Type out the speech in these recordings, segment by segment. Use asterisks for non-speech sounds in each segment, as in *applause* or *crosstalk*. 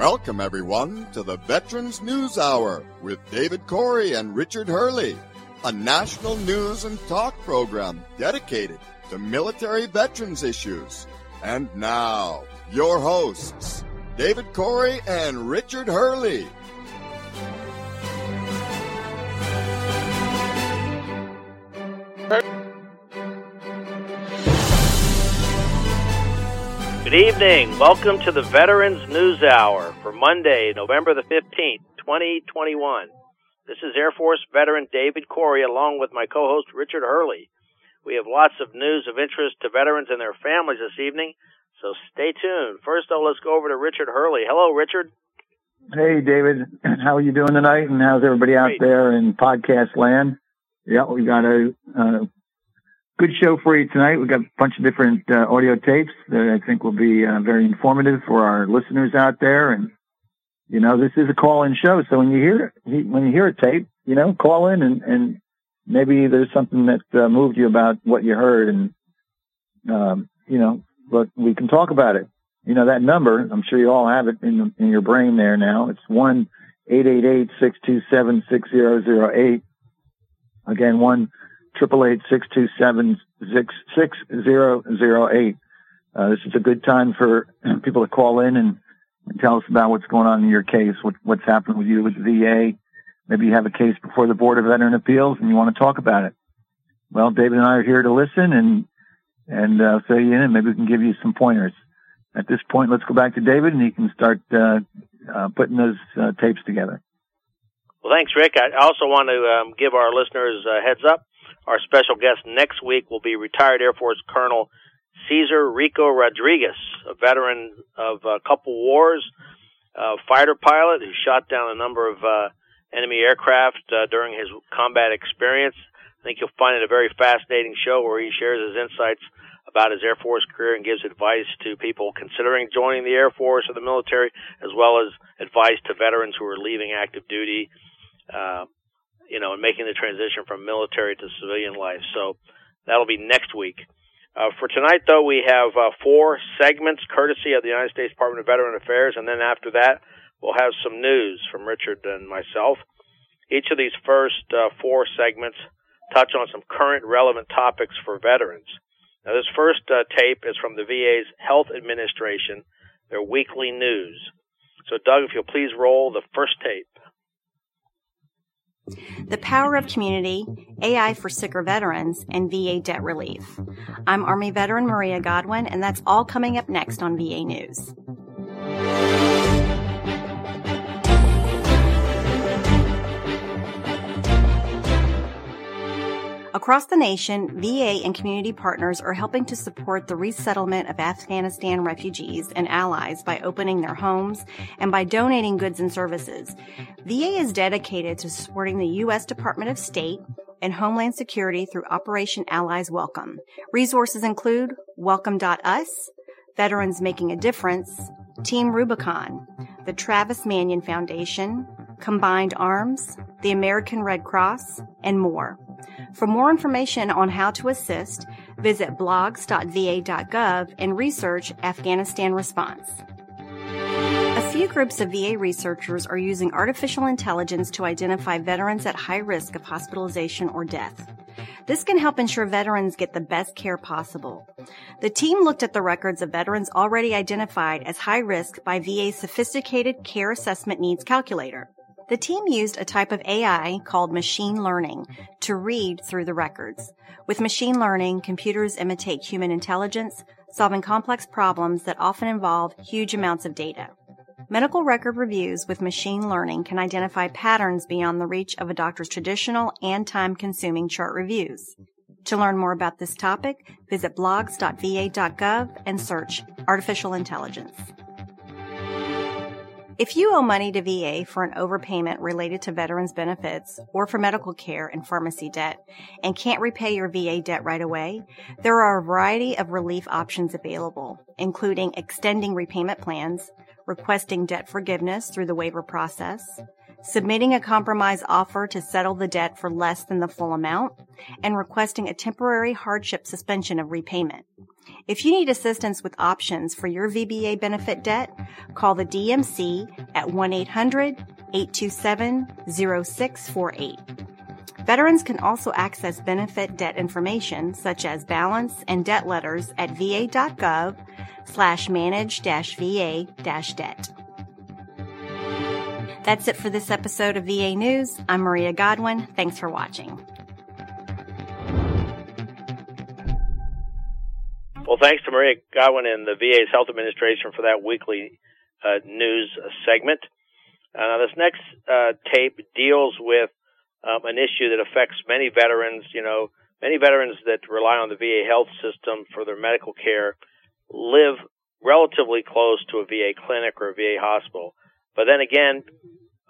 Welcome, everyone, to the Veterans News Hour with David Corey and Richard Hurley, a national news and talk program dedicated to military veterans issues. And now, your hosts, David Corey and Richard Hurley. Good evening. Welcome to the Veterans News Hour for Monday, November the 15th, 2021. This is Air Force veteran David Corey along with my co-host Richard Hurley. We have lots of news of interest to veterans and their families this evening, so stay tuned. First though, let's go over to Richard Hurley. Hello, Richard. Hey, David. *clears throat* How are you doing tonight? And how's everybody out Great. there in podcast land? Yeah, we got a, uh good show for you tonight. We've got a bunch of different uh, audio tapes that I think will be uh, very informative for our listeners out there. And, you know, this is a call-in show. So when you hear, when you hear a tape, you know, call in and, and maybe there's something that uh, moved you about what you heard. And, um, you know, but we can talk about it. You know, that number, I'm sure you all have it in, in your brain there now. It's one eight eight eight six two seven six zero zero eight. Again, one triple eight six two seven six six zero zero eight. Uh, this is a good time for *clears throat* people to call in and, and tell us about what's going on in your case, what, what's happened with you with the VA. Maybe you have a case before the Board of Veteran Appeals and you want to talk about it. Well, David and I are here to listen and and uh, fill you in, and maybe we can give you some pointers. At this point, let's go back to David, and he can start uh, uh, putting those uh, tapes together. Well, thanks, Rick. I also want to um, give our listeners a heads up. Our special guest next week will be retired Air Force Colonel Cesar Rico Rodriguez, a veteran of a couple wars, a fighter pilot who shot down a number of uh, enemy aircraft uh, during his combat experience. I think you'll find it a very fascinating show where he shares his insights about his Air Force career and gives advice to people considering joining the Air Force or the military, as well as advice to veterans who are leaving active duty. Uh, you know, and making the transition from military to civilian life. So that'll be next week. Uh, for tonight, though, we have uh, four segments courtesy of the United States Department of Veteran Affairs, and then after that, we'll have some news from Richard and myself. Each of these first uh, four segments touch on some current relevant topics for veterans. Now, this first uh, tape is from the VA's Health Administration, their weekly news. So, Doug, if you'll please roll the first tape. The Power of Community, AI for Sicker Veterans, and VA Debt Relief. I'm Army veteran Maria Godwin, and that's all coming up next on VA News. Across the nation, VA and community partners are helping to support the resettlement of Afghanistan refugees and allies by opening their homes and by donating goods and services. VA is dedicated to supporting the U.S. Department of State and Homeland Security through Operation Allies Welcome. Resources include Welcome.us, Veterans Making a Difference, Team Rubicon, the Travis Manion Foundation, Combined Arms, the American Red Cross, and more. For more information on how to assist, visit blogs.va.gov and research Afghanistan response. A few groups of VA researchers are using artificial intelligence to identify veterans at high risk of hospitalization or death. This can help ensure veterans get the best care possible. The team looked at the records of veterans already identified as high risk by VA's sophisticated care assessment needs calculator. The team used a type of AI called machine learning to read through the records. With machine learning, computers imitate human intelligence, solving complex problems that often involve huge amounts of data. Medical record reviews with machine learning can identify patterns beyond the reach of a doctor's traditional and time consuming chart reviews. To learn more about this topic, visit blogs.va.gov and search artificial intelligence. If you owe money to VA for an overpayment related to veterans benefits or for medical care and pharmacy debt and can't repay your VA debt right away, there are a variety of relief options available, including extending repayment plans, requesting debt forgiveness through the waiver process, submitting a compromise offer to settle the debt for less than the full amount, and requesting a temporary hardship suspension of repayment. If you need assistance with options for your VBA benefit debt, call the DMC at 1 800 827 0648. Veterans can also access benefit debt information such as balance and debt letters at va.gov slash manage va debt. That's it for this episode of VA News. I'm Maria Godwin. Thanks for watching. Thanks to Maria Godwin and the VA's Health Administration for that weekly uh, news segment. Uh, this next uh, tape deals with um, an issue that affects many veterans. You know, many veterans that rely on the VA health system for their medical care live relatively close to a VA clinic or a VA hospital. But then again,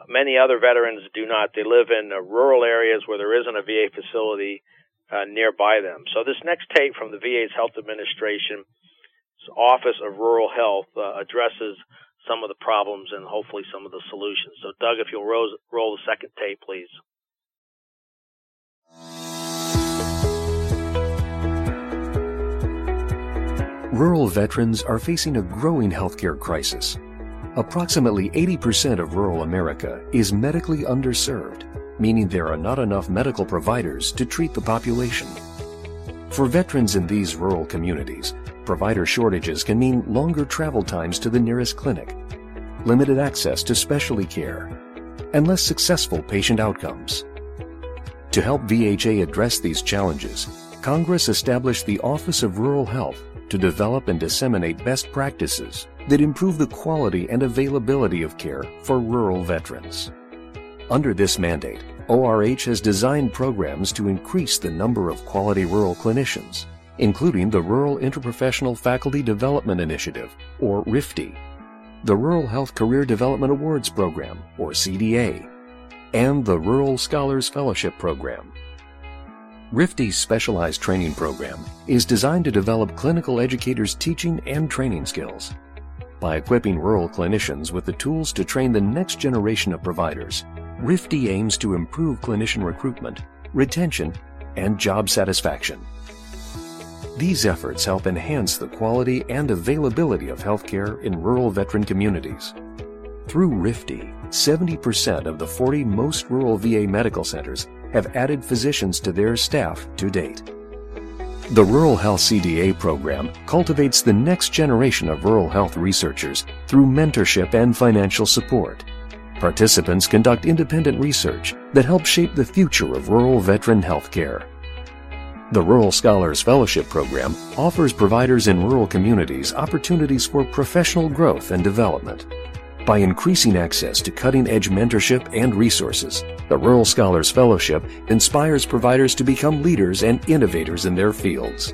many other veterans do not. They live in uh, rural areas where there isn't a VA facility uh, nearby them. So this next tape from the VA's Health Administration's Office of Rural Health uh, addresses some of the problems and hopefully some of the solutions. So Doug, if you'll roll, roll the second tape, please. Rural veterans are facing a growing healthcare crisis. Approximately 80% of rural America is medically underserved, meaning there are not enough medical providers to treat the population. For veterans in these rural communities, provider shortages can mean longer travel times to the nearest clinic, limited access to specialty care, and less successful patient outcomes. To help VHA address these challenges, Congress established the Office of Rural Health to develop and disseminate best practices that improve the quality and availability of care for rural veterans. Under this mandate, ORH has designed programs to increase the number of quality rural clinicians, including the Rural Interprofessional Faculty Development Initiative, or RIFDI, the Rural Health Career Development Awards Program, or CDA, and the Rural Scholars Fellowship Program. RIFDI's specialized training program is designed to develop clinical educators' teaching and training skills. By equipping rural clinicians with the tools to train the next generation of providers, RIFDI aims to improve clinician recruitment, retention, and job satisfaction. These efforts help enhance the quality and availability of healthcare in rural veteran communities. Through RIFDI, 70% of the 40 most rural VA medical centers have added physicians to their staff to date. The Rural Health CDA program cultivates the next generation of rural health researchers through mentorship and financial support. Participants conduct independent research that helps shape the future of rural veteran health care. The Rural Scholars Fellowship Program offers providers in rural communities opportunities for professional growth and development. By increasing access to cutting-edge mentorship and resources, the Rural Scholars Fellowship inspires providers to become leaders and innovators in their fields.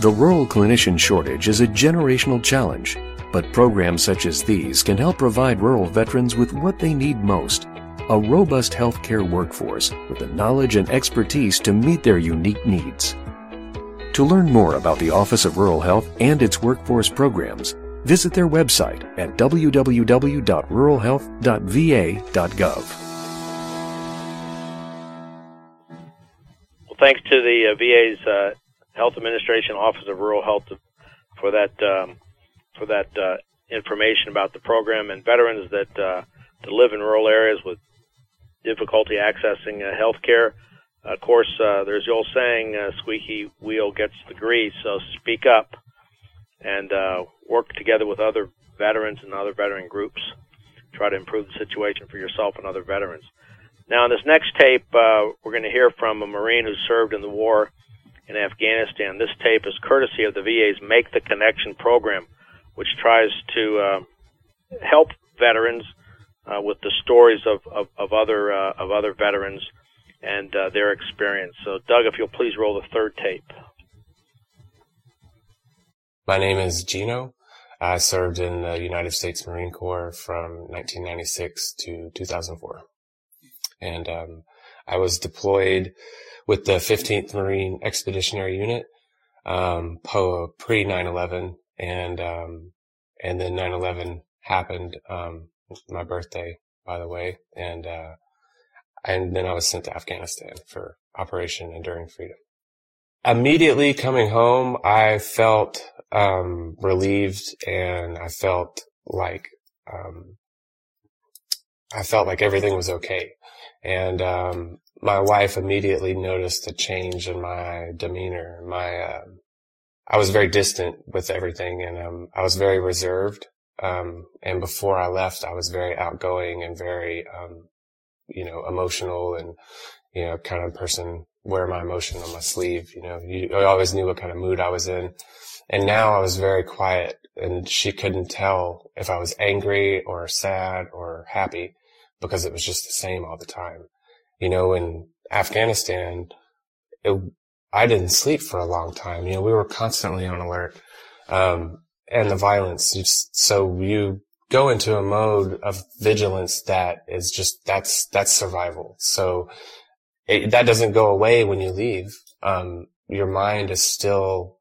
The rural clinician shortage is a generational challenge, but programs such as these can help provide rural veterans with what they need most, a robust healthcare workforce with the knowledge and expertise to meet their unique needs. To learn more about the Office of Rural Health and its workforce programs, visit their website at www.ruralhealth.va.gov. Well, thanks to the uh, VA's uh, Health Administration Office of Rural Health for that um, for that uh, information about the program and veterans that uh, that live in rural areas with difficulty accessing uh, health care. of course, uh, there's the old saying, uh, "Squeaky wheel gets the grease." So speak up and uh, work together with other veterans and other veteran groups. Try to improve the situation for yourself and other veterans. Now, in this next tape, uh, we're going to hear from a Marine who served in the war in Afghanistan. This tape is courtesy of the VA's Make the Connection program, which tries to uh, help veterans uh, with the stories of, of, of other uh, of other veterans and uh, their experience. So, Doug, if you'll please roll the third tape. My name is Gino. I served in the United States Marine Corps from 1996 to 2004. And um, I was deployed with the 15th Marine Expeditionary Unit um, pre 9/11, and um, and then 9/11 happened. Um, my birthday, by the way, and uh, and then I was sent to Afghanistan for Operation Enduring Freedom. immediately coming home, I felt um, relieved and I felt like um, I felt like everything was okay. And um, my wife immediately noticed a change in my demeanor. My uh, I was very distant with everything, and um, I was very reserved. Um, and before I left, I was very outgoing and very, um, you know, emotional and you know, kind of person wear my emotion on my sleeve. You know, you, I always knew what kind of mood I was in. And now I was very quiet and she couldn't tell if I was angry or sad or happy because it was just the same all the time. You know, in Afghanistan, it, I didn't sleep for a long time. You know, we were constantly on alert. Um, and the violence. So you go into a mode of vigilance that is just, that's, that's survival. So it, that doesn't go away when you leave. Um, your mind is still,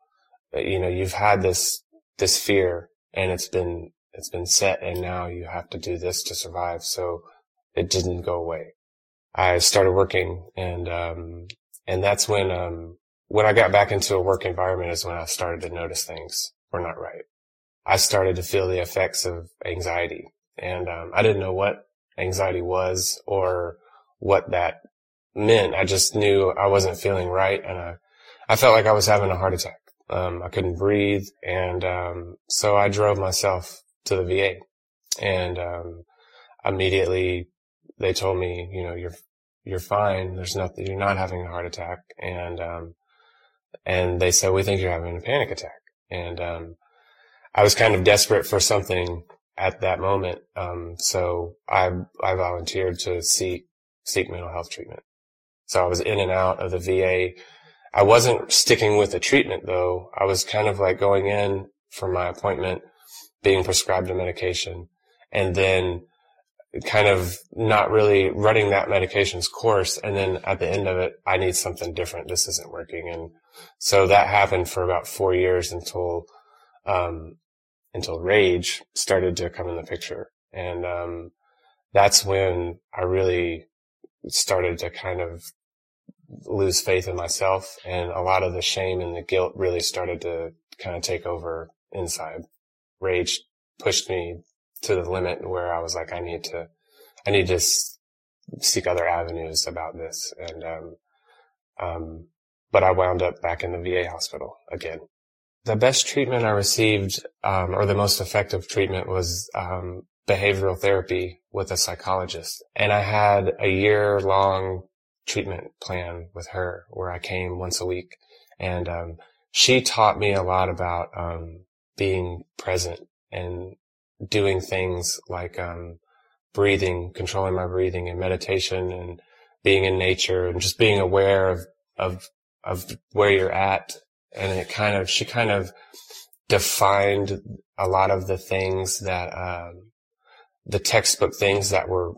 you know, you've had this, this fear and it's been, it's been set and now you have to do this to survive. So it didn't go away. I started working and, um, and that's when, um, when I got back into a work environment is when I started to notice things were not right. I started to feel the effects of anxiety and, um, I didn't know what anxiety was or what that meant. I just knew I wasn't feeling right and I, I felt like I was having a heart attack. Um, I couldn't breathe. And, um, so I drove myself to the VA and, um, immediately they told me, you know, you're, you're fine. There's nothing, you're not having a heart attack. And, um, and they said, we think you're having a panic attack. And, um, I was kind of desperate for something at that moment. Um, so I, I volunteered to seek, seek mental health treatment. So I was in and out of the VA. I wasn't sticking with the treatment though. I was kind of like going in for my appointment, being prescribed a medication and then kind of not really running that medication's course. And then at the end of it, I need something different. This isn't working. And so that happened for about four years until, um, until rage started to come in the picture. And, um, that's when I really started to kind of lose faith in myself and a lot of the shame and the guilt really started to kind of take over inside. Rage pushed me to the limit where I was like, I need to, I need to seek other avenues about this. And, um, um, but I wound up back in the VA hospital again. The best treatment I received, um, or the most effective treatment was, um, behavioral therapy with a psychologist. And I had a year long treatment plan with her where I came once a week. And um, she taught me a lot about um, being present and doing things like um, breathing, controlling my breathing and meditation and being in nature and just being aware of, of, of where you're at. And it kind of, she kind of defined a lot of the things that, um, the textbook things that were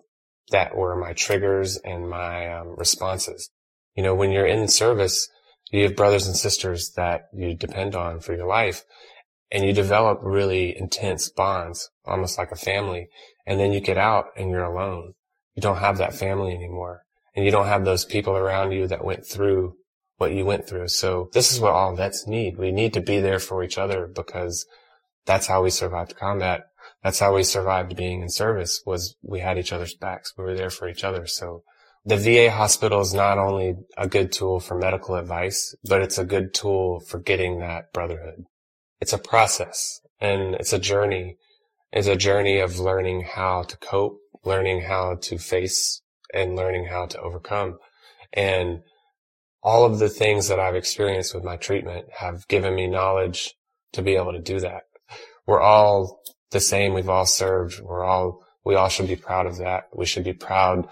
that were my triggers and my um, responses. You know, when you're in service, you have brothers and sisters that you depend on for your life and you develop really intense bonds, almost like a family. And then you get out and you're alone. You don't have that family anymore and you don't have those people around you that went through what you went through. So this is what all vets need. We need to be there for each other because that's how we survived combat that's how we survived being in service was we had each other's backs. We were there for each other. So the VA hospital is not only a good tool for medical advice, but it's a good tool for getting that brotherhood. It's a process and it's a journey. It's a journey of learning how to cope, learning how to face and learning how to overcome. And all of the things that I've experienced with my treatment have given me knowledge to be able to do that. We're all the same. We've all served. We're all, we all should be proud of that. We should be proud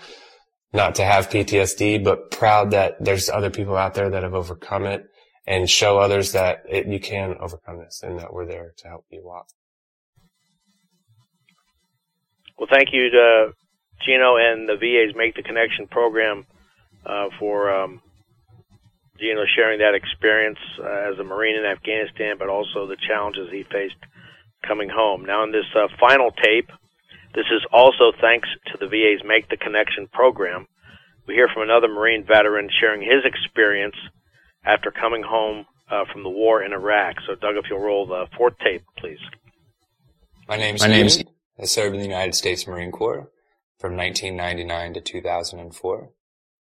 not to have PTSD, but proud that there's other people out there that have overcome it and show others that it, you can overcome this and that we're there to help you walk. Well, thank you to Gino and the VA's Make the Connection program uh, for um, Gino sharing that experience uh, as a Marine in Afghanistan, but also the challenges he faced coming home. Now, in this uh, final tape, this is also thanks to the VA's Make the Connection program. We hear from another Marine veteran sharing his experience after coming home uh, from the war in Iraq. So, Doug, if you'll roll the fourth tape, please. My name's My name's I served in the United States Marine Corps from 1999 to 2004,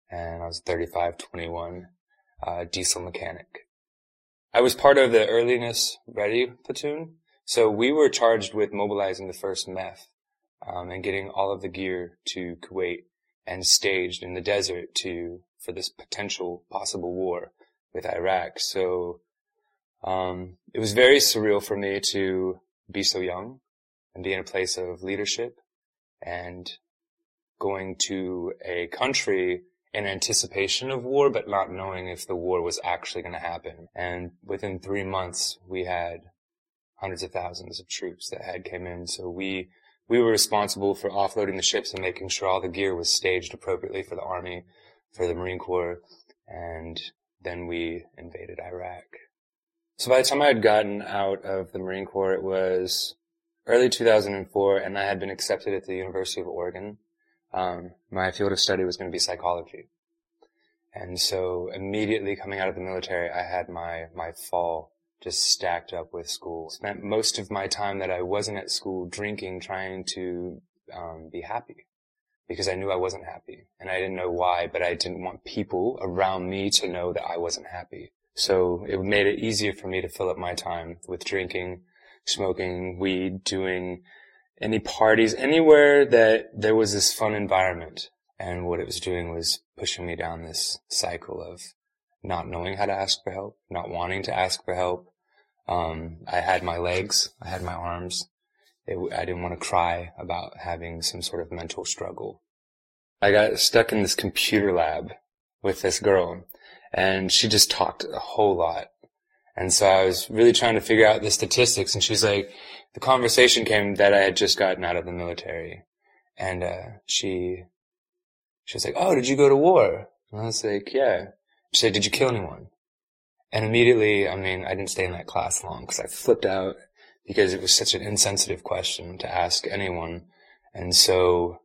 and I was 3521 uh, diesel mechanic. I was part of the earliness ready platoon, so we were charged with mobilizing the first MEF um, and getting all of the gear to Kuwait and staged in the desert to for this potential possible war with Iraq. So um, it was very surreal for me to be so young and be in a place of leadership and going to a country in anticipation of war, but not knowing if the war was actually going to happen. And within three months, we had hundreds of thousands of troops that had came in. So we, we were responsible for offloading the ships and making sure all the gear was staged appropriately for the army, for the Marine Corps, and then we invaded Iraq. So by the time I had gotten out of the Marine Corps, it was early 2004, and I had been accepted at the University of Oregon. Um, my field of study was going to be psychology. And so immediately coming out of the military, I had my, my fall just stacked up with school. Spent most of my time that I wasn't at school drinking, trying to um, be happy because I knew I wasn't happy and I didn't know why, but I didn't want people around me to know that I wasn't happy. So it made it easier for me to fill up my time with drinking, smoking weed, doing any parties, anywhere that there was this fun environment. And what it was doing was pushing me down this cycle of not knowing how to ask for help, not wanting to ask for help. Um, I had my legs, I had my arms. It, I didn't want to cry about having some sort of mental struggle. I got stuck in this computer lab with this girl and she just talked a whole lot. And so I was really trying to figure out the statistics and she's like, the conversation came that I had just gotten out of the military. And, uh, she, she was like, Oh, did you go to war? And I was like, Yeah. She said, Did you kill anyone? And immediately, I mean, I didn't stay in that class long because I flipped out because it was such an insensitive question to ask anyone. And so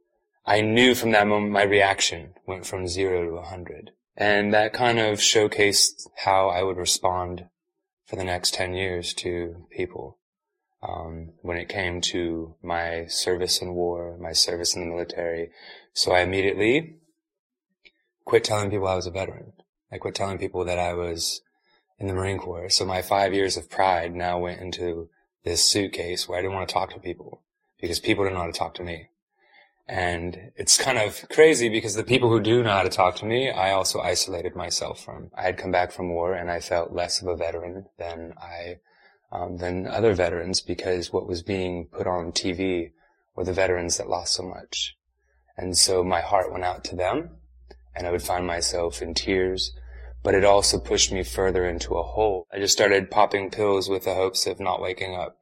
I knew from that moment my reaction went from zero to a hundred. And that kind of showcased how I would respond for the next 10 years to people. Um, when it came to my service in war, my service in the military. So I immediately quit telling people I was a veteran. I quit telling people that I was in the Marine Corps. So my five years of pride now went into this suitcase where I didn't want to talk to people because people didn't know how to talk to me. And it's kind of crazy because the people who do know how to talk to me, I also isolated myself from. I had come back from war and I felt less of a veteran than I, um, than other veterans because what was being put on TV were the veterans that lost so much. And so my heart went out to them and I would find myself in tears, but it also pushed me further into a hole. I just started popping pills with the hopes of not waking up.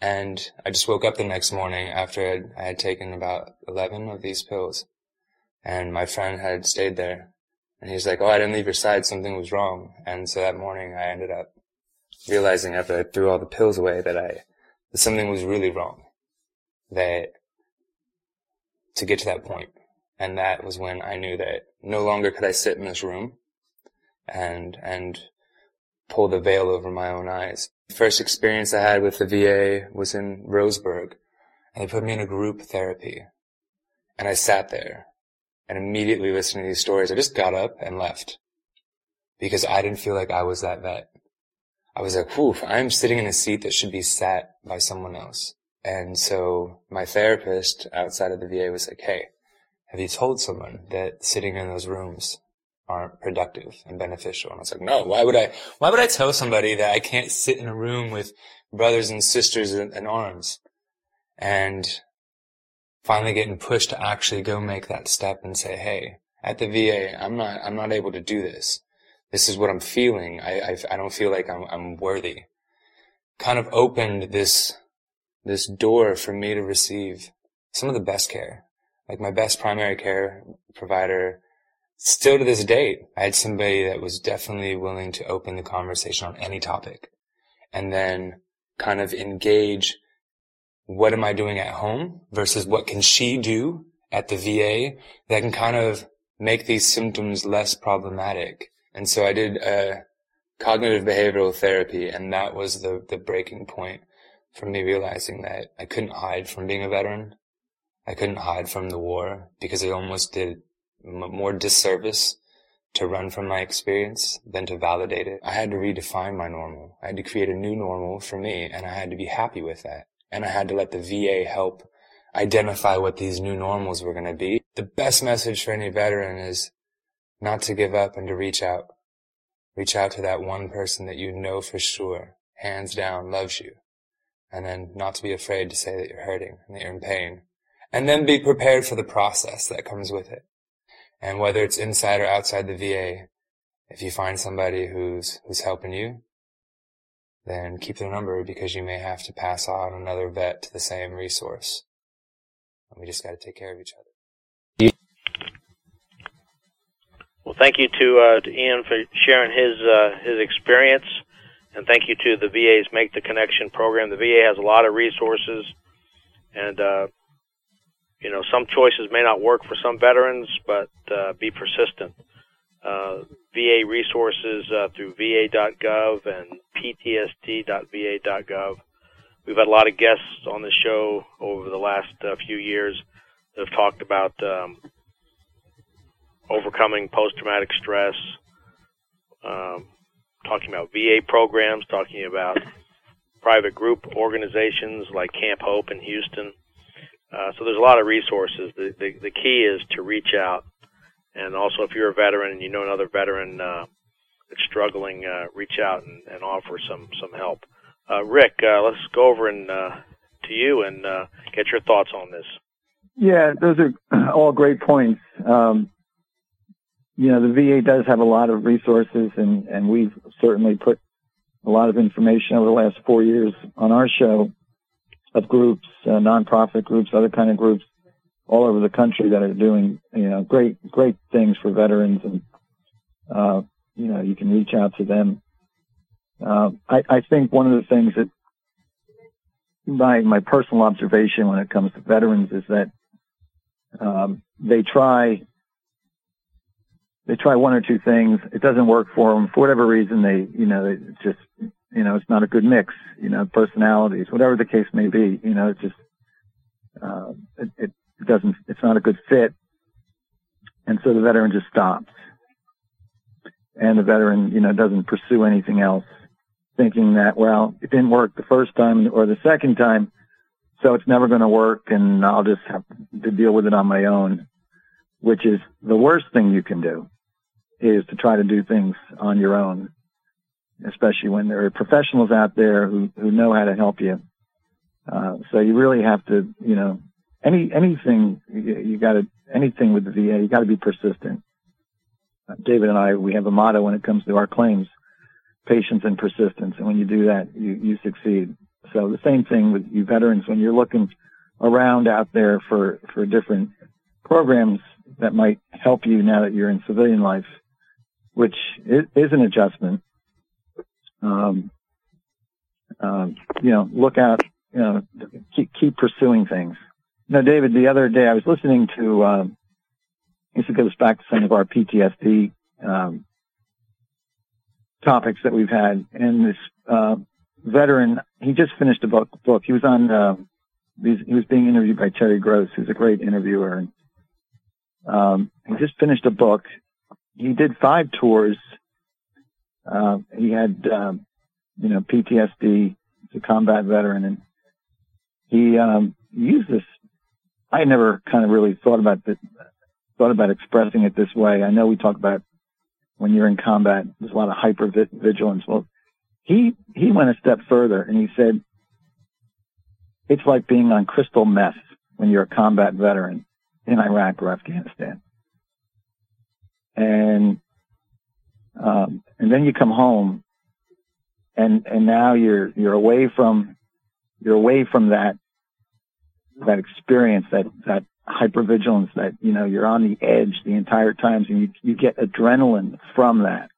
And I just woke up the next morning after I had taken about 11 of these pills. And my friend had stayed there. And he was like, oh, I didn't leave your side. Something was wrong. And so that morning I ended up realizing after I threw all the pills away that I, that something was really wrong. That to get to that point. And that was when I knew that no longer could I sit in this room and, and pull the veil over my own eyes. The first experience I had with the VA was in Roseburg, and they put me in a group therapy. And I sat there, and immediately listening to these stories, I just got up and left. Because I didn't feel like I was that vet. I was like, whew, I'm sitting in a seat that should be sat by someone else. And so my therapist outside of the VA was like, hey, have you told someone that sitting in those rooms aren't productive and beneficial. And I was like, no, why would I, why would I tell somebody that I can't sit in a room with brothers and sisters in, in arms and finally getting pushed to actually go make that step and say, Hey, at the VA, I'm not, I'm not able to do this. This is what I'm feeling. I, I, I don't feel like I'm, I'm worthy. Kind of opened this, this door for me to receive some of the best care. Like my best primary care provider still to this date, I had somebody that was definitely willing to open the conversation on any topic and then kind of engage what am I doing at home versus what can she do at the VA that can kind of make these symptoms less problematic. And so I did a, cognitive behavioral therapy, and that was the, the breaking point for me realizing that I couldn't hide from being a veteran. I couldn't hide from the war because it almost did more disservice to run from my experience than to validate it. I had to redefine my normal. I had to create a new normal for me and I had to be happy with that. And I had to let the VA help identify what these new normals were going to be. The best message for any veteran is not to give up and to reach out. Reach out to that one person that you know for sure, hands down, loves you. And then not to be afraid to say that you're hurting and that you're in pain. And then be prepared for the process that comes with it. And whether it's inside or outside the VA, if you find somebody who's, who's helping you, then keep their number because you may have to pass on another vet to the same resource. And we just got to take care of each other. Well, thank you to, uh, to Ian for sharing his uh, his experience, and thank you to the VA's Make the Connection program. The VA has a lot of resources, and uh, you know some choices may not work for some veterans, but uh, be persistent. Uh, VA resources uh, through va.gov and ptsd.va.gov. We've had a lot of guests on the show over the last few years that have talked about um, overcoming post-traumatic stress, um, talking about VA programs, talking about private group organizations like Camp Hope in Houston. Uh, so there's a lot of resources. The, the, the key is to reach out, and also if you're a veteran and you know another veteran uh, that's struggling, uh, reach out and, and offer some some help. Uh, Rick, uh, let's go over and uh, to you and uh, get your thoughts on this. Yeah, those are *clears throat* all great points. Um, you know, the VA does have a lot of resources, and and we've certainly put a lot of information over the last four years on our show of groups, uh, nonprofit groups, other kind of groups all over the country that are doing you know great great things for veterans, and uh, you know you can reach out to them. Uh, I, I think one of the things that my my personal observation when it comes to veterans is that um, they try they try one or two things. It doesn't work for them for whatever reason. They you know it just you know it's not a good mix. You know personalities, whatever the case may be. You know it just uh, it, it doesn't it's not a good fit, and so the veteran just stops, and the veteran you know doesn't pursue anything else thinking that, well, it didn't work the first time or the second time, so it's never going to work and I'll just have to deal with it on my own, which is the worst thing you can do is to try to do things on your own, especially when there are professionals out there who, who know how to help you. Uh, so you really have to, you know, any, anything you, you gotta, anything with the VA, you gotta be persistent. Uh, David and I, we have a motto when it comes to our claims patience and persistence. And when you do that, you, you succeed. So the same thing with you veterans, when you're looking around out there for, for different programs that might help you now that you're in civilian life, which is, is an adjustment. Um, um, you know, look out, you know, keep, keep pursuing things. Now, David, the other day I was listening to, um, this goes back to some of our PTSD, um, topics that we've had. And this uh, veteran, he just finished a book. book. He was on. Uh, he was being interviewed by Terry Gross, who's a great interviewer. And, um, he just finished a book. He did five tours. Uh, he had, um, you know, PTSD. He's a combat veteran, and he um, used this. I never kind of really thought about that, thought about expressing it this way. I know we talk about when you're in combat. There's a lot of hyper vigilance. Well, he he went a step further and he said it's like being on crystal meth when you're a combat veteran in Iraq or Afghanistan. And um, and then you come home and and now you're you're away from you're away from that that experience that that hypervigilance that, you know, you're on the edge the entire time and you, you get adrenaline from that.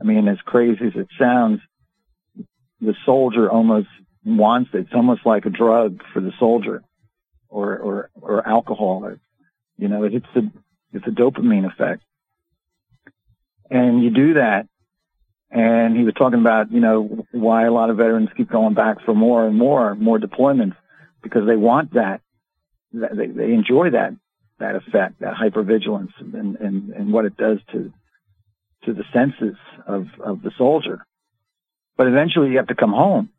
I mean, as crazy as it sounds, the soldier almost wants it. It's almost like a drug for the soldier or, or, or alcohol or, you know, it's a, it's a dopamine effect. And you do that and he was talking about you know why a lot of veterans keep going back for more and more more deployments because they want that they they enjoy that that effect that hypervigilance and and and what it does to to the senses of of the soldier. But eventually you have to come home.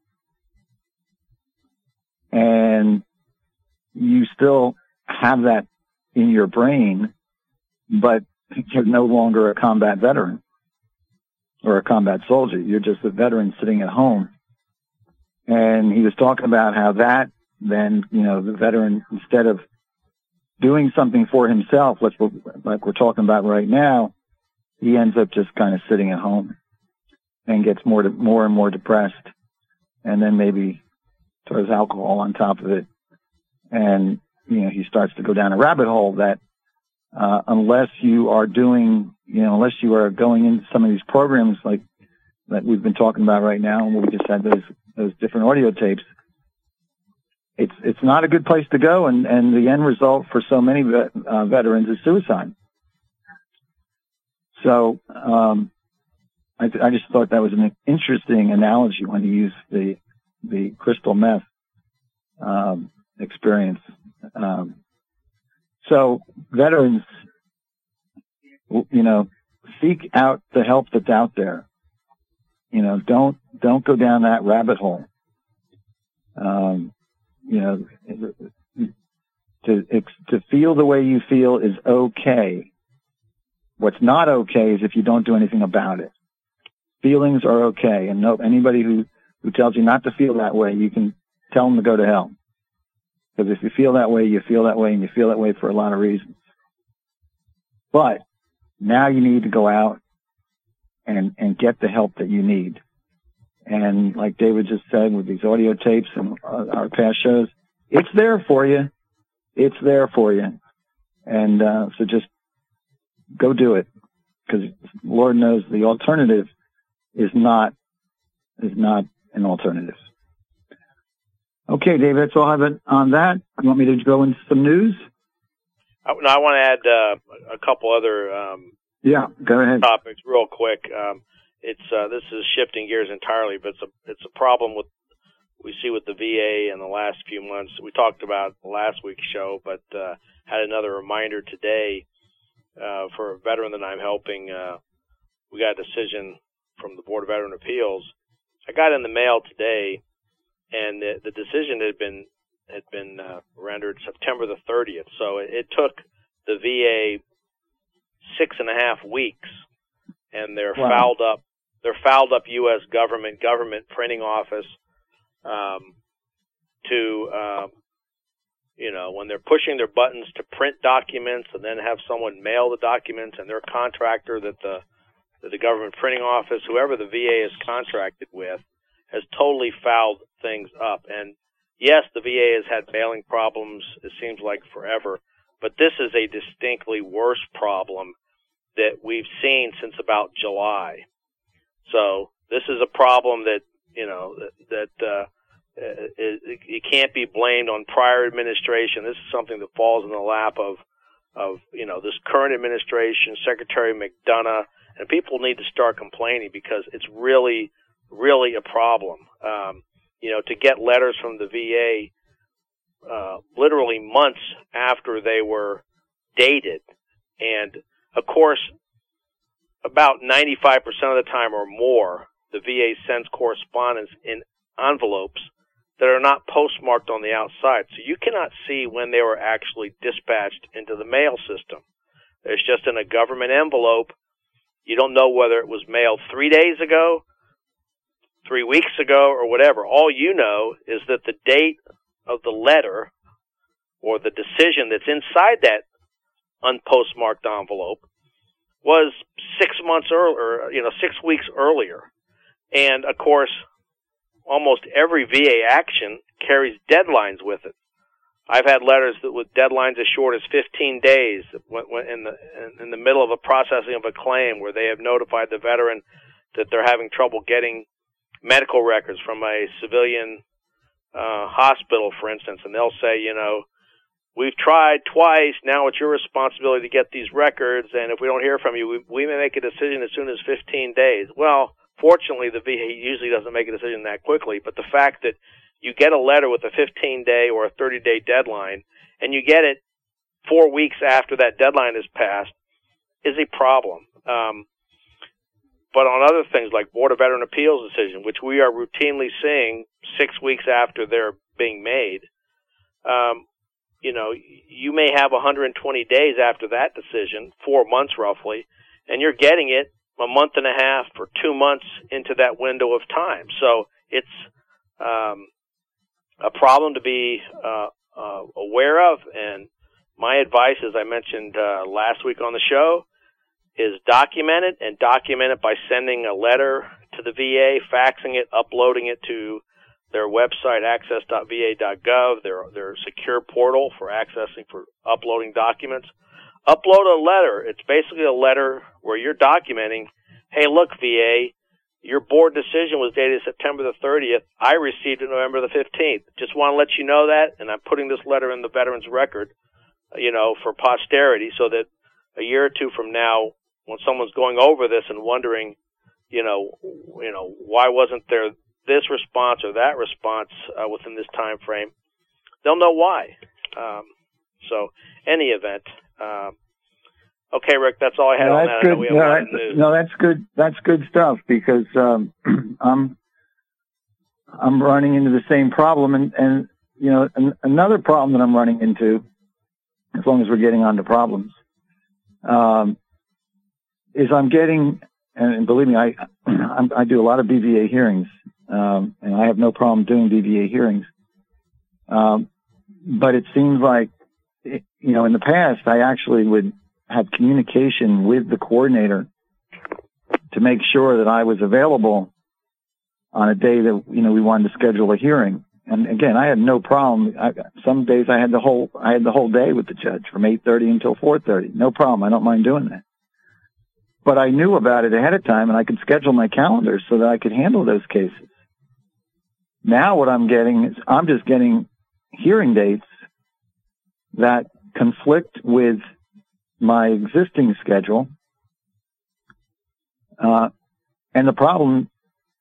And you still have that in your brain but you're no longer a combat veteran or a combat soldier. You're just a veteran sitting at home. And he was talking about how that then, you know, the veteran, instead of doing something for himself, like we're, like we're talking about right now, he ends up just kind of sitting at home and gets more, more and more depressed. And then maybe throws alcohol on top of it. And, you know, he starts to go down a rabbit hole that, uh, unless you are doing you know, unless you are going into some of these programs like that we've been talking about right now, and we just had those those different audio tapes, it's it's not a good place to go, and and the end result for so many vet, uh, veterans is suicide. So um, I, I just thought that was an interesting analogy when he used the the crystal meth um, experience. Um, so veterans you know, seek out the help that's out there. You know, don't don't go down that rabbit hole. Um, you know, to to feel the way you feel is okay. What's not okay is if you don't do anything about it. Feelings are okay, and no anybody who who tells you not to feel that way, you can tell them to go to hell. Because if you feel that way, you feel that way, and you feel that way for a lot of reasons. But now you need to go out and, and get the help that you need. And like David just said with these audio tapes and our past shows, it's there for you. It's there for you. And, uh, so just go do it because Lord knows the alternative is not, is not an alternative. Okay, David, that's all I have it on that. You want me to go into some news? I, I want to add uh, a couple other um, yeah, go ahead. topics real quick. Um, it's uh, this is shifting gears entirely, but it's a it's a problem with we see with the VA in the last few months. We talked about last week's show, but uh, had another reminder today uh, for a veteran that I'm helping. Uh, we got a decision from the Board of Veteran Appeals. I got in the mail today, and the, the decision had been had been uh, rendered September the 30th. So it, it took the VA six and a half weeks, and they're wow. fouled up. They're fouled up U.S. government government printing office um, to um, you know when they're pushing their buttons to print documents and then have someone mail the documents and their contractor that the that the government printing office whoever the VA is contracted with has totally fouled things up and yes, the VA has had mailing problems, it seems like forever, but this is a distinctly worse problem that we've seen since about July. So this is a problem that, you know, that, that uh, it, it can't be blamed on prior administration. This is something that falls in the lap of, of, you know, this current administration, Secretary McDonough, and people need to start complaining because it's really, really a problem. Um, you know, to get letters from the VA uh, literally months after they were dated. And of course, about 95% of the time or more, the VA sends correspondence in envelopes that are not postmarked on the outside. So you cannot see when they were actually dispatched into the mail system. It's just in a government envelope. You don't know whether it was mailed three days ago, three weeks ago or whatever. All you know is that the date of the letter or the decision that's inside that unpostmarked envelope was six months earlier, you know, six weeks earlier. And of course, almost every VA action carries deadlines with it. I've had letters that with deadlines as short as 15 days in the in the middle of a processing of a claim where they have notified the veteran that they're having trouble getting medical records from a civilian uh, hospital, for instance, and they'll say, you know, we've tried twice. Now it's your responsibility to get these records, and if we don't hear from you, we, we may make a decision as soon as 15 days. Well, Fortunately, the VA usually doesn't make a decision that quickly, but the fact that you get a letter with a 15 day or a 30 day deadline and you get it four weeks after that deadline is passed is a problem. Um, but on other things like Board of Veteran Appeals decision, which we are routinely seeing six weeks after they're being made, um, you know, you may have 120 days after that decision, four months roughly, and you're getting it a month and a half or two months into that window of time. So it's um, a problem to be uh, uh, aware of. And my advice, as I mentioned uh, last week on the show, is document it and document it by sending a letter to the VA, faxing it, uploading it to their website, access.va.gov, their, their secure portal for accessing, for uploading documents. Upload a letter. It's basically a letter where you're documenting, hey, look, VA, your board decision was dated September the 30th. I received it November the 15th. Just want to let you know that, and I'm putting this letter in the veteran's record, you know, for posterity so that a year or two from now, when someone's going over this and wondering, you know, you know, why wasn't there this response or that response uh, within this time frame, they'll know why. Um, so, any event. Um, okay, Rick, that's all I had no, on that's that. Good. No, that, no, that's good. That's good stuff because um, *clears throat* I'm I'm running into the same problem, and and you know an, another problem that I'm running into, as long as we're getting on to problems, um, is I'm getting, and believe me, I *clears throat* I do a lot of BVA hearings, um, and I have no problem doing BVA hearings. Um, but it seems like, you know, in the past, I actually would have communication with the coordinator to make sure that I was available on a day that, you know, we wanted to schedule a hearing. And again, I had no problem. I, some days I had the whole, I had the whole day with the judge from 8.30 until 4.30. No problem. I don't mind doing that. But I knew about it ahead of time and I could schedule my calendar so that I could handle those cases. Now what I'm getting is I'm just getting hearing dates that conflict with my existing schedule. Uh, and the problem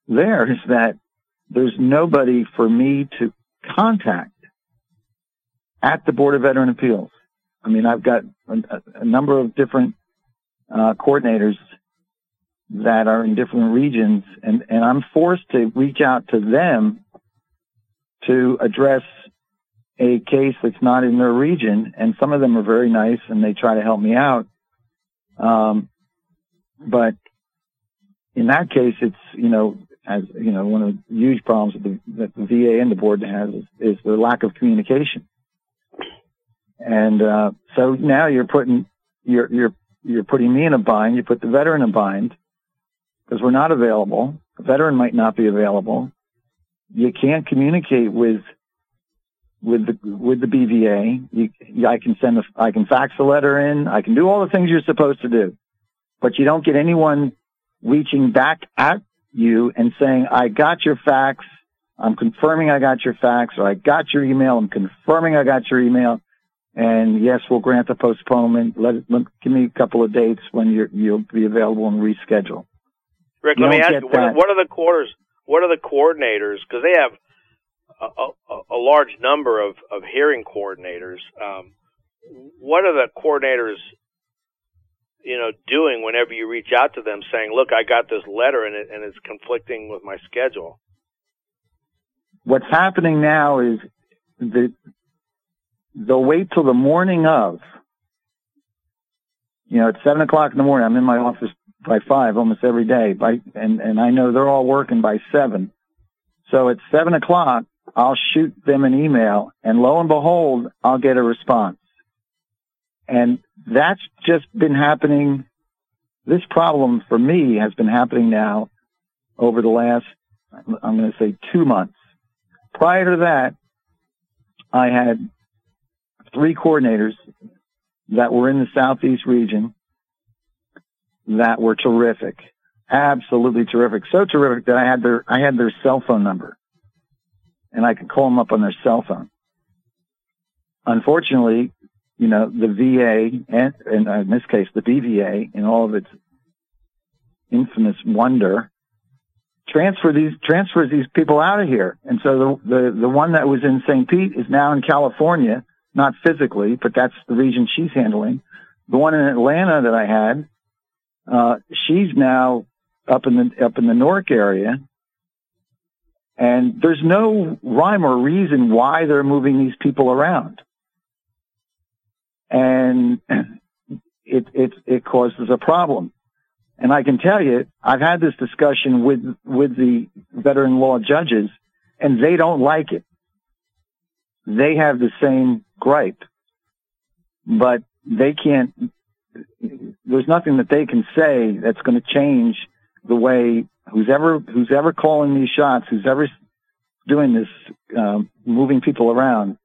there is that there's nobody for me to contact at the Board of Veteran Appeals. I mean, I've got a, a number of different uh, coordinators that are in different regions, and, and I'm forced to reach out to them to address a case that's not in their region. And some of them are very nice and they try to help me out. Um, but in that case, it's, you know, as, you know, one of the huge problems that the, that the VA and the board has is, is the lack of communication. And, uh, so now you're putting, you're, you're, you're putting me in a bind. You put the veteran in a bind because we're not available. The veteran might not be available you can't communicate with with the with the BVA. You, I can send a, I can fax a letter in. I can do all the things you're supposed to do, but you don't get anyone reaching back at you and saying, "I got your fax. I'm confirming I got your fax, or I got your email. I'm confirming I got your email." And yes, we'll grant the postponement. Let, let give me a couple of dates when you will be available and reschedule. Rick, you let me ask you, what, what are the quarters? what are the coordinators? Because they have a, a, a, large number of, of hearing coordinators. Um, what are the coordinators, you know, doing whenever you reach out to them, saying, "Look, I got this letter and it and it's conflicting with my schedule." What's happening now is that they'll wait till the morning of. You know, it's seven o'clock in the morning. I'm in my office by five almost every day. By and and I know they're all working by seven. So at seven o'clock, I'll shoot them an email, and lo and behold, I'll get a response. And that's just been happening. This problem for me has been happening now over the last, I'm going to say two months. Prior to that, I had three coordinators that were in the Southeast region that were terrific. Absolutely terrific. So terrific that I had their, I had their cell phone number and I could call them up on their cell phone. Unfortunately, you know, the VA and, and uh, in this case, the BVA in all of its infamous wonder transfer these transfers these people out of here. And so the the the one that was in St. Pete is now in California, not physically, but that's the region she's handling. The one in Atlanta that I had, uh, she's now up in the up in the Newark area, and there's no rhyme or reason why they're moving these people around, and *clears throat* it it it causes a problem. And I can tell you, I've had this discussion with with the veteran law judges, and they don't like it. They have the same gripe, but they can't. There's nothing that they can say that's going to change the way who's ever who's ever calling these shots, who's ever doing this, uh, moving people around.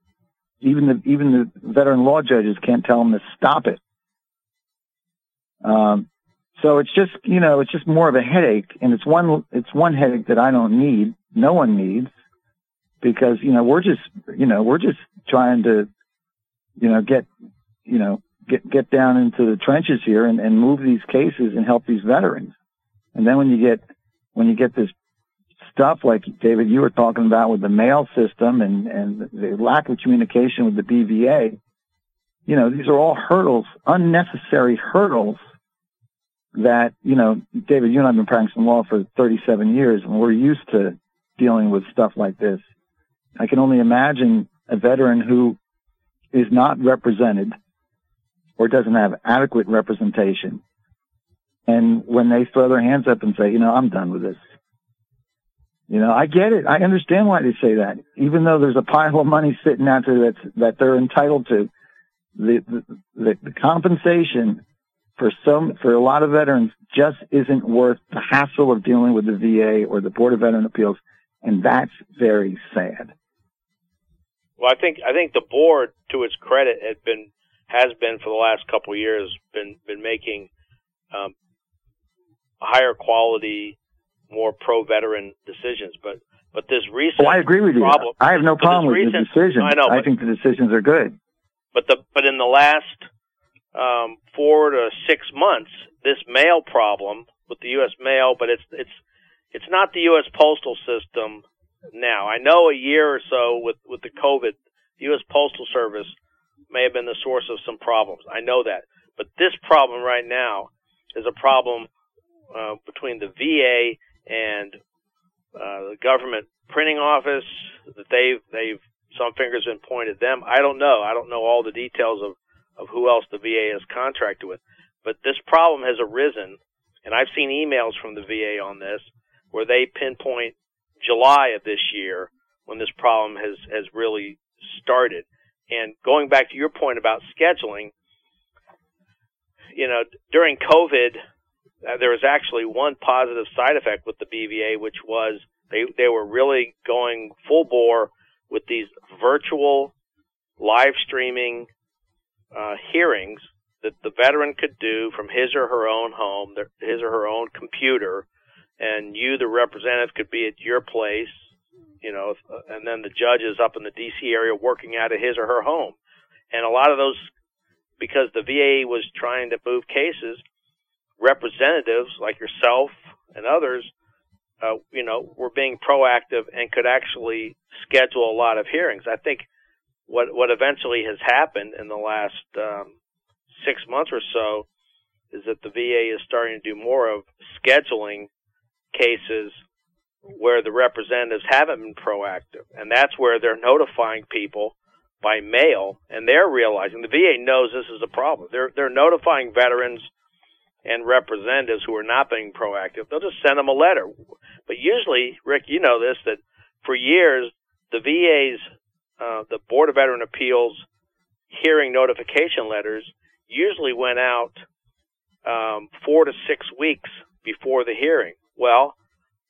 Even the even the veteran law judges can't tell them to stop it. Um, so it's just, you know, it's just more of a headache and it's one, it's one headache that I don't need. No one needs because, you know, we're just, you know, we're just trying to, you know, get, you know, get, get down into the trenches here and, and move these cases and help these veterans. And then when you get, when you get this stuff like David, you were talking about with the mail system and, and the lack of communication with the BVA, you know, these are all hurdles, unnecessary hurdles that, you know, David, you and I have been practicing law for 37 years and we're used to dealing with stuff like this. I can only imagine a veteran who is not represented or doesn't have adequate representation. And when they throw their hands up and say, you know, I'm done with this. You know, I get it. I understand why they say that. Even though there's a pile of money sitting out there that's, that they're entitled to, the, the, the, the compensation for some for a lot of veterans just isn't worth the hassle of dealing with the VA or the Board of Veteran Appeals, and that's very sad. Well, I think I think the board, to its credit, had been has been for the last couple of years been been making um, higher quality, more pro veteran decisions. But but this recent well, I agree with you. Problem, I have no problem with recent, the decision. I know. I think the decisions are good. But the but in the last um, four to six months this mail problem with the U.S. mail, but it's it's it's not the U.S. postal system now. I know a year or so with with the COVID, the U.S. Postal Service may have been the source of some problems. I know that, but this problem right now is a problem uh, between the VA and uh, the government printing office that they've they've some fingers been pointed at them. I don't know. I don't know all the details of of who else the VA is contracted with. But this problem has arisen, and I've seen emails from the VA on this where they pinpoint July of this year when this problem has, has really started. And going back to your point about scheduling, you know, during COVID, uh, there was actually one positive side effect with the BVA, which was they, they were really going full bore with these virtual live streaming uh, hearings that the veteran could do from his or her own home, his or her own computer, and you, the representative, could be at your place, you know, and then the judge is up in the D.C. area working out of his or her home. And a lot of those, because the VA was trying to move cases, representatives like yourself and others, uh, you know, were being proactive and could actually schedule a lot of hearings. I think what what eventually has happened in the last um, six months or so is that the VA is starting to do more of scheduling cases where the representatives haven't been proactive, and that's where they're notifying people by mail, and they're realizing the VA knows this is a problem. They're they're notifying veterans and representatives who are not being proactive. They'll just send them a letter. But usually, Rick, you know this that for years the VA's uh, the Board of Veteran Appeals hearing notification letters usually went out um, four to six weeks before the hearing. Well,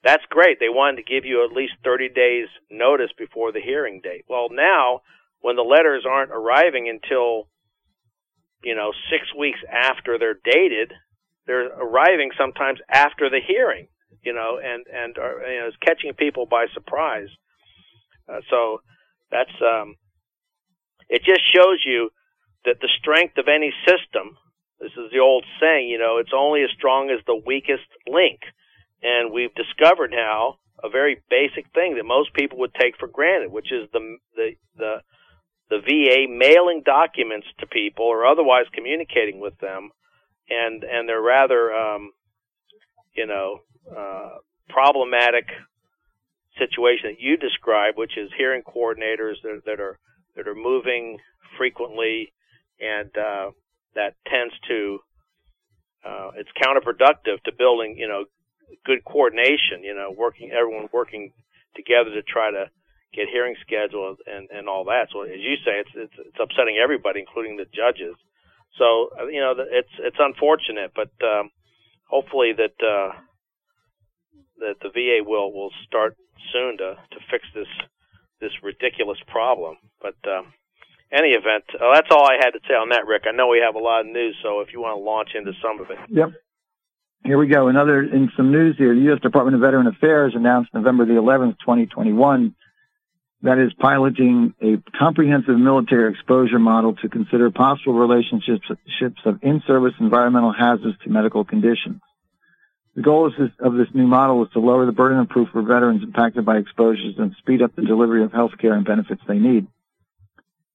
that's great. They wanted to give you at least 30 days notice before the hearing date. Well, now when the letters aren't arriving until you know six weeks after they're dated, they're arriving sometimes after the hearing. You know, and and are, you know, it's catching people by surprise. Uh, so that's um, it just shows you that the strength of any system. This is the old saying, you know, it's only as strong as the weakest link. And we've discovered now a very basic thing that most people would take for granted, which is the the the the VA mailing documents to people or otherwise communicating with them, and and they're rather um, you know uh, problematic situation that you describe, which is hearing coordinators that, that are that are moving frequently, and uh, that tends to uh, it's counterproductive to building you know good coordination. You know, working everyone working together to try to get hearing scheduled and and all that. So as you say, it's it's, it's upsetting everybody, including the judges. So uh, you know, it's it's unfortunate, but um, hopefully that uh, that the VA will will start soon to to fix this this ridiculous problem. But um, any event, uh, that's all I had to say on that, Rick. I know we have a lot of news, so if you want to launch into some of it. Yep. Here we go. Another in some news here. The U.S. Department of Veteran Affairs announced November the 11th, 2021, that is piloting a comprehensive military exposure model to consider possible relationships of in-service environmental hazards to medical conditions. The goal of this, of this, new model is to lower the burden of proof for veterans impacted by exposures and speed up the delivery of health care and benefits they need.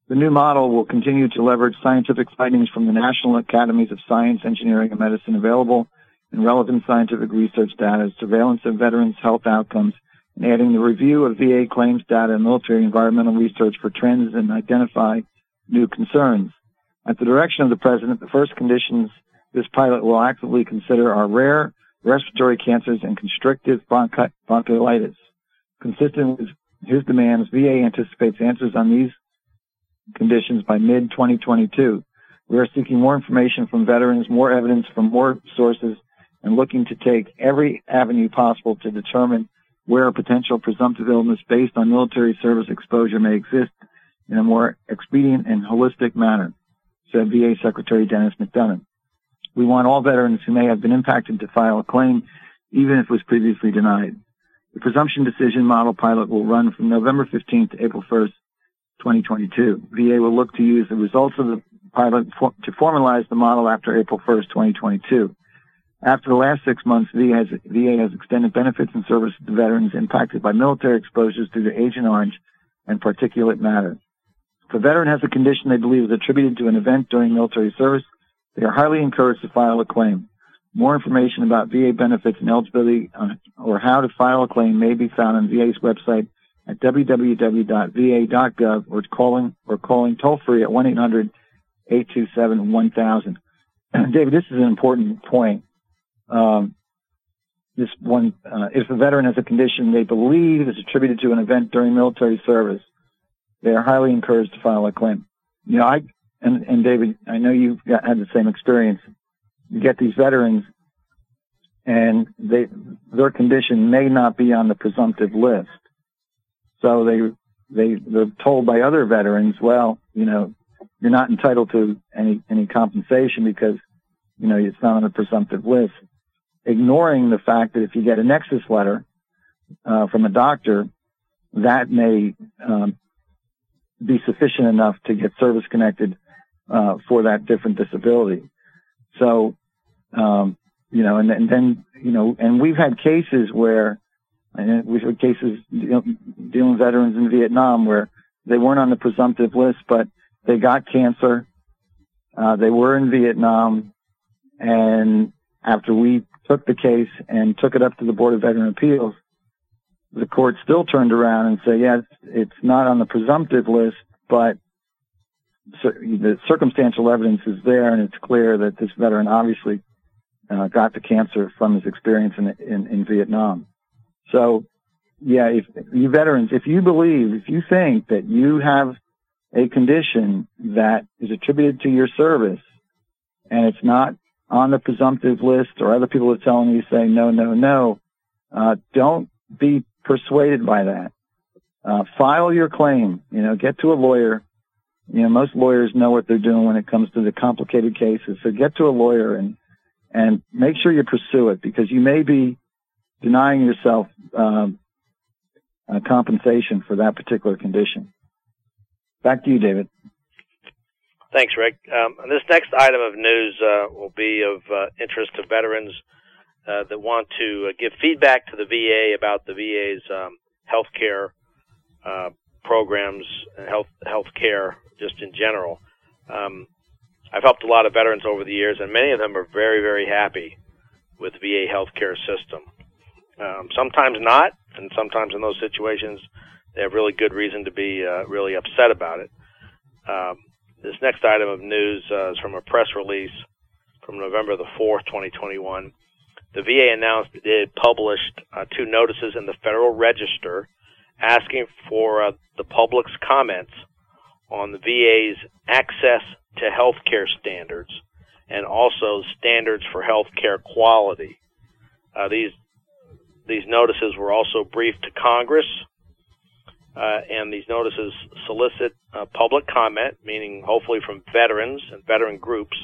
The new model will continue to leverage scientific findings from the National Academies of Science, Engineering, and Medicine available and relevant scientific research data, surveillance of veterans' health outcomes, and adding the review of VA claims data and military environmental research for trends and identify new concerns. At the direction of the President, the first conditions this pilot will actively consider are rare respiratory cancers and constrictive bronchi- bronchiolitis. Consistent with his demands, VA anticipates answers on these conditions by mid-2022. We are seeking more information from veterans, more evidence from more sources, and looking to take every avenue possible to determine where a potential presumptive illness based on military service exposure may exist in a more expedient and holistic manner, said VA Secretary Dennis McDonough. We want all veterans who may have been impacted to file a claim, even if it was previously denied. The presumption decision model pilot will run from November 15th to April 1st, 2022. VA will look to use the results of the pilot to formalize the model after April 1st, 2022. After the last six months, VA has, VA has extended benefits and services to veterans impacted by military exposures due to Agent Orange and particulate matter. If a veteran has a condition they believe is attributed to an event during military service, they are highly encouraged to file a claim. More information about VA benefits and eligibility uh, or how to file a claim may be found on VA's website at www.va.gov or calling or calling toll free at 1-800-827-1000. *clears throat* David, this is an important point. Um, this one, uh, if a veteran has a condition they believe is attributed to an event during military service, they are highly encouraged to file a claim. You know, I and, and David, I know you've got, had the same experience. You get these veterans, and they their condition may not be on the presumptive list, so they they they're told by other veterans, well, you know, you're not entitled to any any compensation because you know it's not on the presumptive list ignoring the fact that if you get a nexus letter uh, from a doctor, that may um, be sufficient enough to get service connected uh, for that different disability. So, um, you know, and, and, then, you know, and we've had cases where, and we've had cases you know, dealing with veterans in Vietnam where they weren't on the presumptive list, but they got cancer. Uh, they were in Vietnam, and after we took the case and took it up to the Board of Veteran Appeals, the court still turned around and said, it's, it's not on the presumptive list, but the circumstantial evidence is there and it's clear that this veteran obviously uh, got the cancer from his experience in, in, in Vietnam. So, yeah, if you veterans, if you believe, if you think that you have a condition that is attributed to your service and it's not on the presumptive list or other people are telling you say no, no, no, uh, don't be persuaded by that. Uh, file your claim, you know, get to a lawyer. You know, most lawyers know what they're doing when it comes to the complicated cases. So get to a lawyer and, and make sure you pursue it because you may be denying yourself, um, uh, compensation for that particular condition. Back to you, David. Thanks, Rick. Um, this next item of news uh, will be of uh, interest to veterans uh, that want to uh, give feedback to the VA about the VA's um, healthcare uh, programs and health healthcare just in general. Um, I've helped a lot of veterans over the years, and many of them are very, very happy with the VA healthcare system. Um, sometimes not, and sometimes in those situations, they have really good reason to be uh, really upset about it. Um, this next item of news uh, is from a press release from November the 4th, 2021. The VA announced it published uh, two notices in the Federal Register asking for uh, the public's comments on the VA's access to healthcare standards and also standards for healthcare quality. Uh, these these notices were also briefed to Congress, uh, and these notices solicit uh, public comment, meaning hopefully from veterans and veteran groups,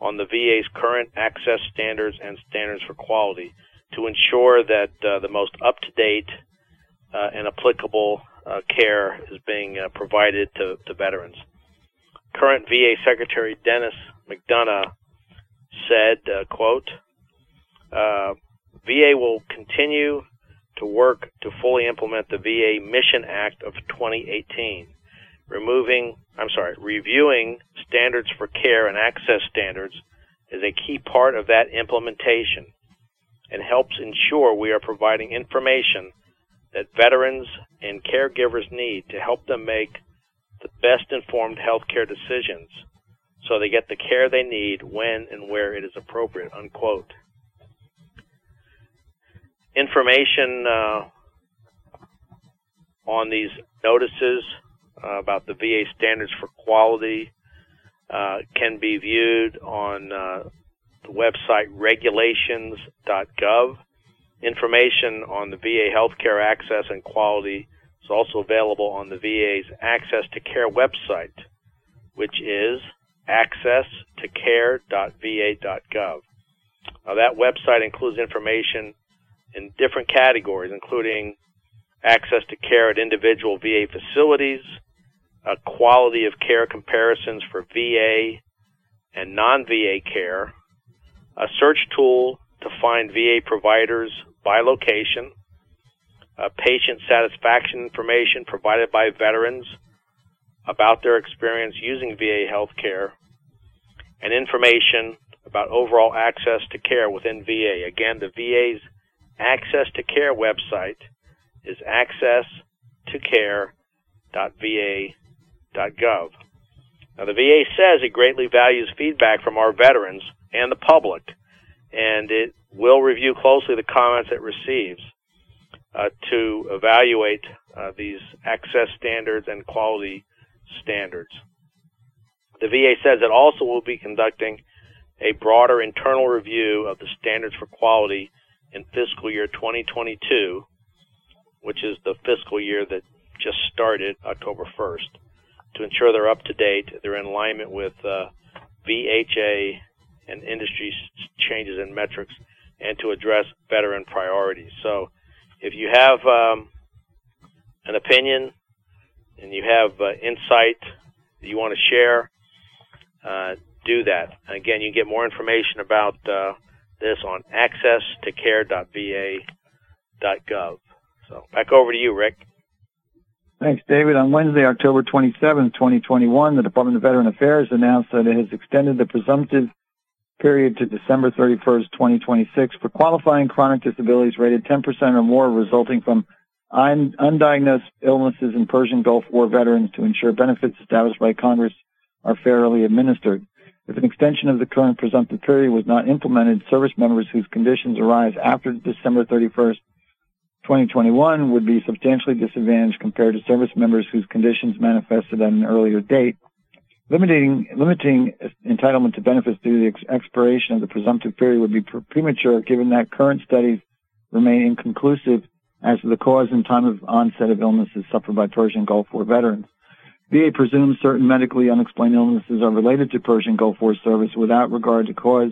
on the VA's current access standards and standards for quality to ensure that uh, the most up to date uh, and applicable uh, care is being provided to, to veterans. Current VA Secretary Dennis McDonough said, uh, quote, uh, VA will continue to work to fully implement the VA Mission Act of 2018, removing, I'm sorry, reviewing standards for care and access standards is a key part of that implementation and helps ensure we are providing information that veterans and caregivers need to help them make the best informed healthcare decisions so they get the care they need when and where it is appropriate, unquote. Information uh, on these notices uh, about the VA standards for quality uh, can be viewed on uh, the website regulations.gov. Information on the VA healthcare access and quality is also available on the VA's Access to Care website, which is accesstocare.va.gov. Now, that website includes information in different categories, including access to care at individual VA facilities, a quality of care comparisons for VA and non VA care, a search tool to find VA providers by location, patient satisfaction information provided by veterans about their experience using VA healthcare, and information about overall access to care within VA. Again, the VA's Access to Care website is accesstocare.va.gov. Now, the VA says it greatly values feedback from our veterans and the public, and it will review closely the comments it receives uh, to evaluate uh, these access standards and quality standards. The VA says it also will be conducting a broader internal review of the standards for quality in fiscal year 2022, which is the fiscal year that just started October 1st, to ensure they're up to date, they're in alignment with uh, VHA and industry changes and metrics, and to address veteran priorities. So if you have um, an opinion and you have uh, insight that you want to share, uh, do that. Again, you can get more information about uh, this on access to accesstocare.va.gov. So back over to you, Rick. Thanks, David. On Wednesday, October 27, 2021, the Department of Veteran Affairs announced that it has extended the presumptive period to December 31st, 2026 for qualifying chronic disabilities rated 10% or more resulting from undiagnosed illnesses in Persian Gulf War veterans to ensure benefits established by Congress are fairly administered. If an extension of the current presumptive period was not implemented, service members whose conditions arise after December 31st, 2021 would be substantially disadvantaged compared to service members whose conditions manifested at an earlier date. Limiting, limiting entitlement to benefits due to the expiration of the presumptive period would be premature given that current studies remain inconclusive as to the cause and time of onset of illnesses suffered by Persian Gulf War veterans. VA presumes certain medically unexplained illnesses are related to Persian Gulf War service without regard to cause,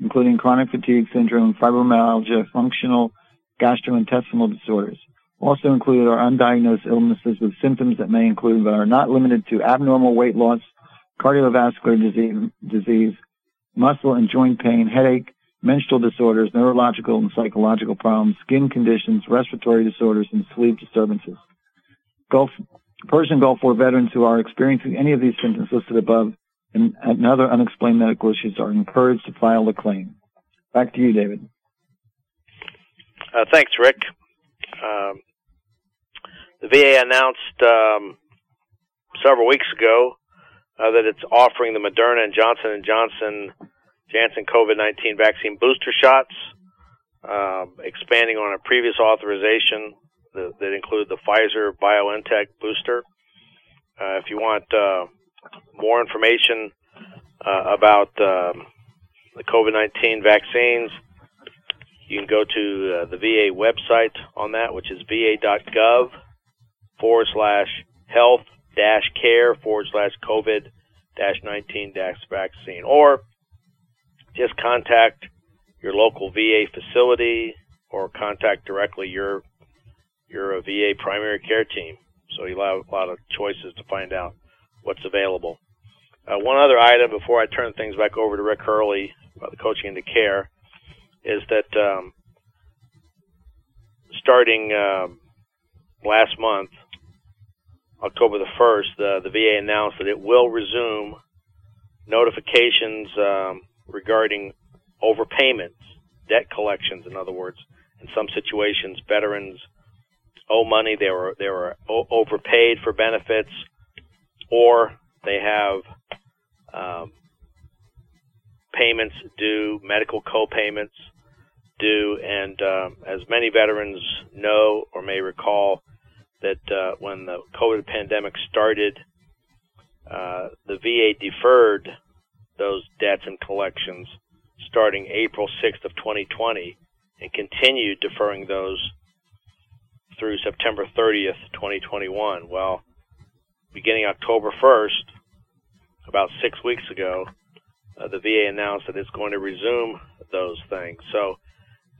including chronic fatigue syndrome, fibromyalgia, functional gastrointestinal disorders. Also included are undiagnosed illnesses with symptoms that may include but are not limited to abnormal weight loss, cardiovascular disease, disease, muscle and joint pain, headache, menstrual disorders, neurological and psychological problems, skin conditions, respiratory disorders, and sleep disturbances. Gulf, Persian Gulf War veterans who are experiencing any of these symptoms listed above and, other unexplained medical issues are encouraged to file a claim. Back to you, David. Uh, thanks, Rick. Um, the VA announced um, several weeks ago uh, that it's offering the Moderna and Johnson and Johnson Janssen COVID-19 vaccine booster shots, um, expanding on a previous authorization that, that included the Pfizer BioNTech booster. Uh, if you want uh, more information uh, about um, the COVID-19 vaccines, you can go to uh, the VA website on that, which is va.gov forward slash health dash care forward slash COVID dash 19 dash vaccine. Or just contact your local VA facility or contact directly your your VA primary care team. So you'll have a lot of choices to find out what's available. Uh, one other item before I turn things back over to Rick Hurley about the coaching into care is that um, starting um, last month, October the 1st, uh, the VA announced that it will resume notifications um, regarding overpayments, debt collections, in other words. In some situations, veterans owe money, they were, they were overpaid for benefits, or they have um, payments due, medical co-payments due, and um, as many veterans know or may recall, that uh, when the COVID pandemic started, uh, the VA deferred those debts and collections starting April 6th of 2020 and continued deferring those through September 30th, 2021. Well, beginning October 1st, about six weeks ago, uh, the VA announced that it's going to resume those things. So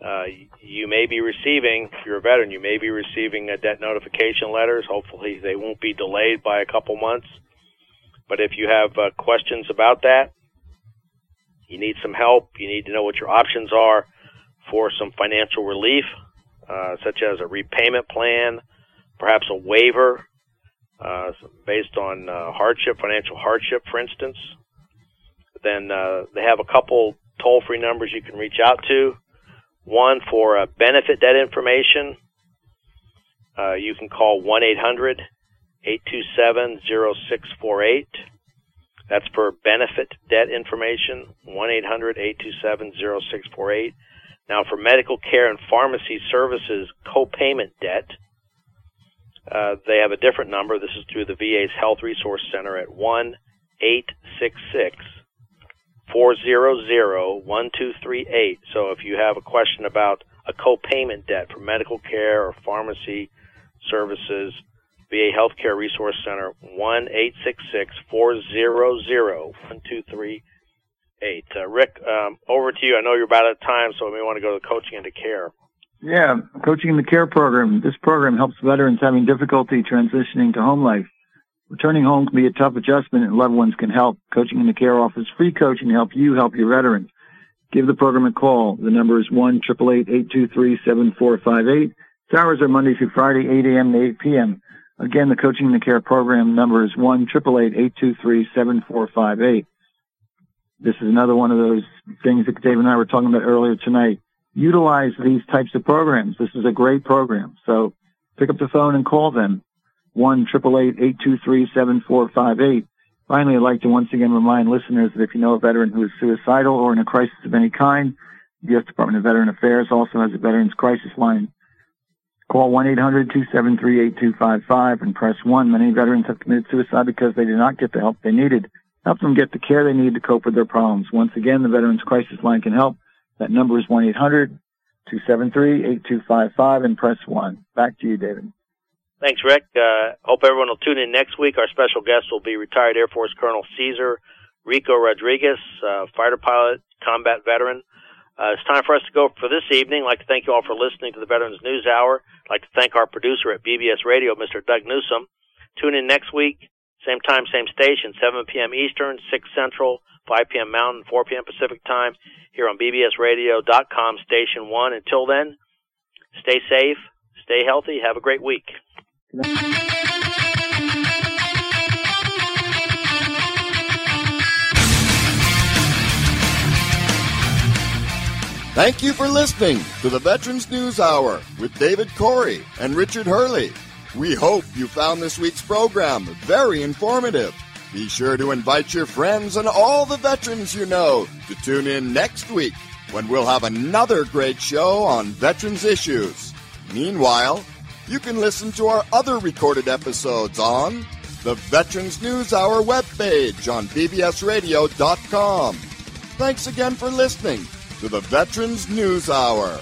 uh, you may be receiving, if you're a veteran, you may be receiving a debt notification letters. Hopefully, they won't be delayed by a couple months. But if you have uh, questions about that, you need some help, you need to know what your options are for some financial relief, uh, such as a repayment plan, perhaps a waiver uh, based on uh, hardship, financial hardship, for instance. Then uh, they have a couple toll-free numbers you can reach out to. One for uh, benefit debt information. Uh, you can call 1 800 827 0648. That's for benefit debt information, 1 800 827 0648. Now, for medical care and pharmacy services co-payment debt, uh, they have a different number. This is through the VA's Health Resource Center at 1 866 400 1238. So if you have a question about a co-payment debt for medical care or pharmacy services, VA Healthcare Resource Center, 1 866 400 1238. Uh, Rick, um, over to you. I know you're about out of time, so we may want to go to the coaching into care. Yeah, Coaching in the Care program. This program helps veterans having difficulty transitioning to home life. Returning home can be a tough adjustment and loved ones can help. Coaching in the Care offers free coaching to help you help your veterans. Give the program a call. The number is 1 888 7458 Its hours are Monday through Friday, 8 a.m. to 8 p.m. Again, the Coaching in the Care program number is 1 888 7458 This is another one of those things that Dave and I were talking about earlier tonight utilize these types of programs. This is a great program. So pick up the phone and call them. 1 888 Finally, I'd like to once again remind listeners that if you know a veteran who is suicidal or in a crisis of any kind, the U.S. Department of Veteran Affairs also has a Veterans Crisis Line. Call 1-800-273-8255 and press 1. Many veterans have committed suicide because they did not get the help they needed. Help them get the care they need to cope with their problems. Once again, the Veterans Crisis Line can help. That number is 1-800-273-8255 and press 1. Back to you, David. Thanks, Rick. Uh, hope everyone will tune in next week. Our special guest will be retired Air Force Colonel Cesar Rico Rodriguez, uh, fighter pilot, combat veteran. Uh, it's time for us to go for this evening. I'd like to thank you all for listening to the Veterans News Hour. I'd like to thank our producer at BBS Radio, Mr. Doug Newsom. Tune in next week, Same time, same station, 7 p.m. Eastern, 6 Central, 5 p.m. Mountain, 4 p.m. Pacific time here on bbsradio.com, station 1. Until then, stay safe, stay healthy, have a great week. Thank you for listening to the Veterans News Hour with David Corey and Richard Hurley. We hope you found this week's program very informative. Be sure to invite your friends and all the veterans you know to tune in next week when we'll have another great show on veterans issues. Meanwhile, you can listen to our other recorded episodes on the Veterans News Hour webpage on bbsradio.com. Thanks again for listening to the Veterans News Hour.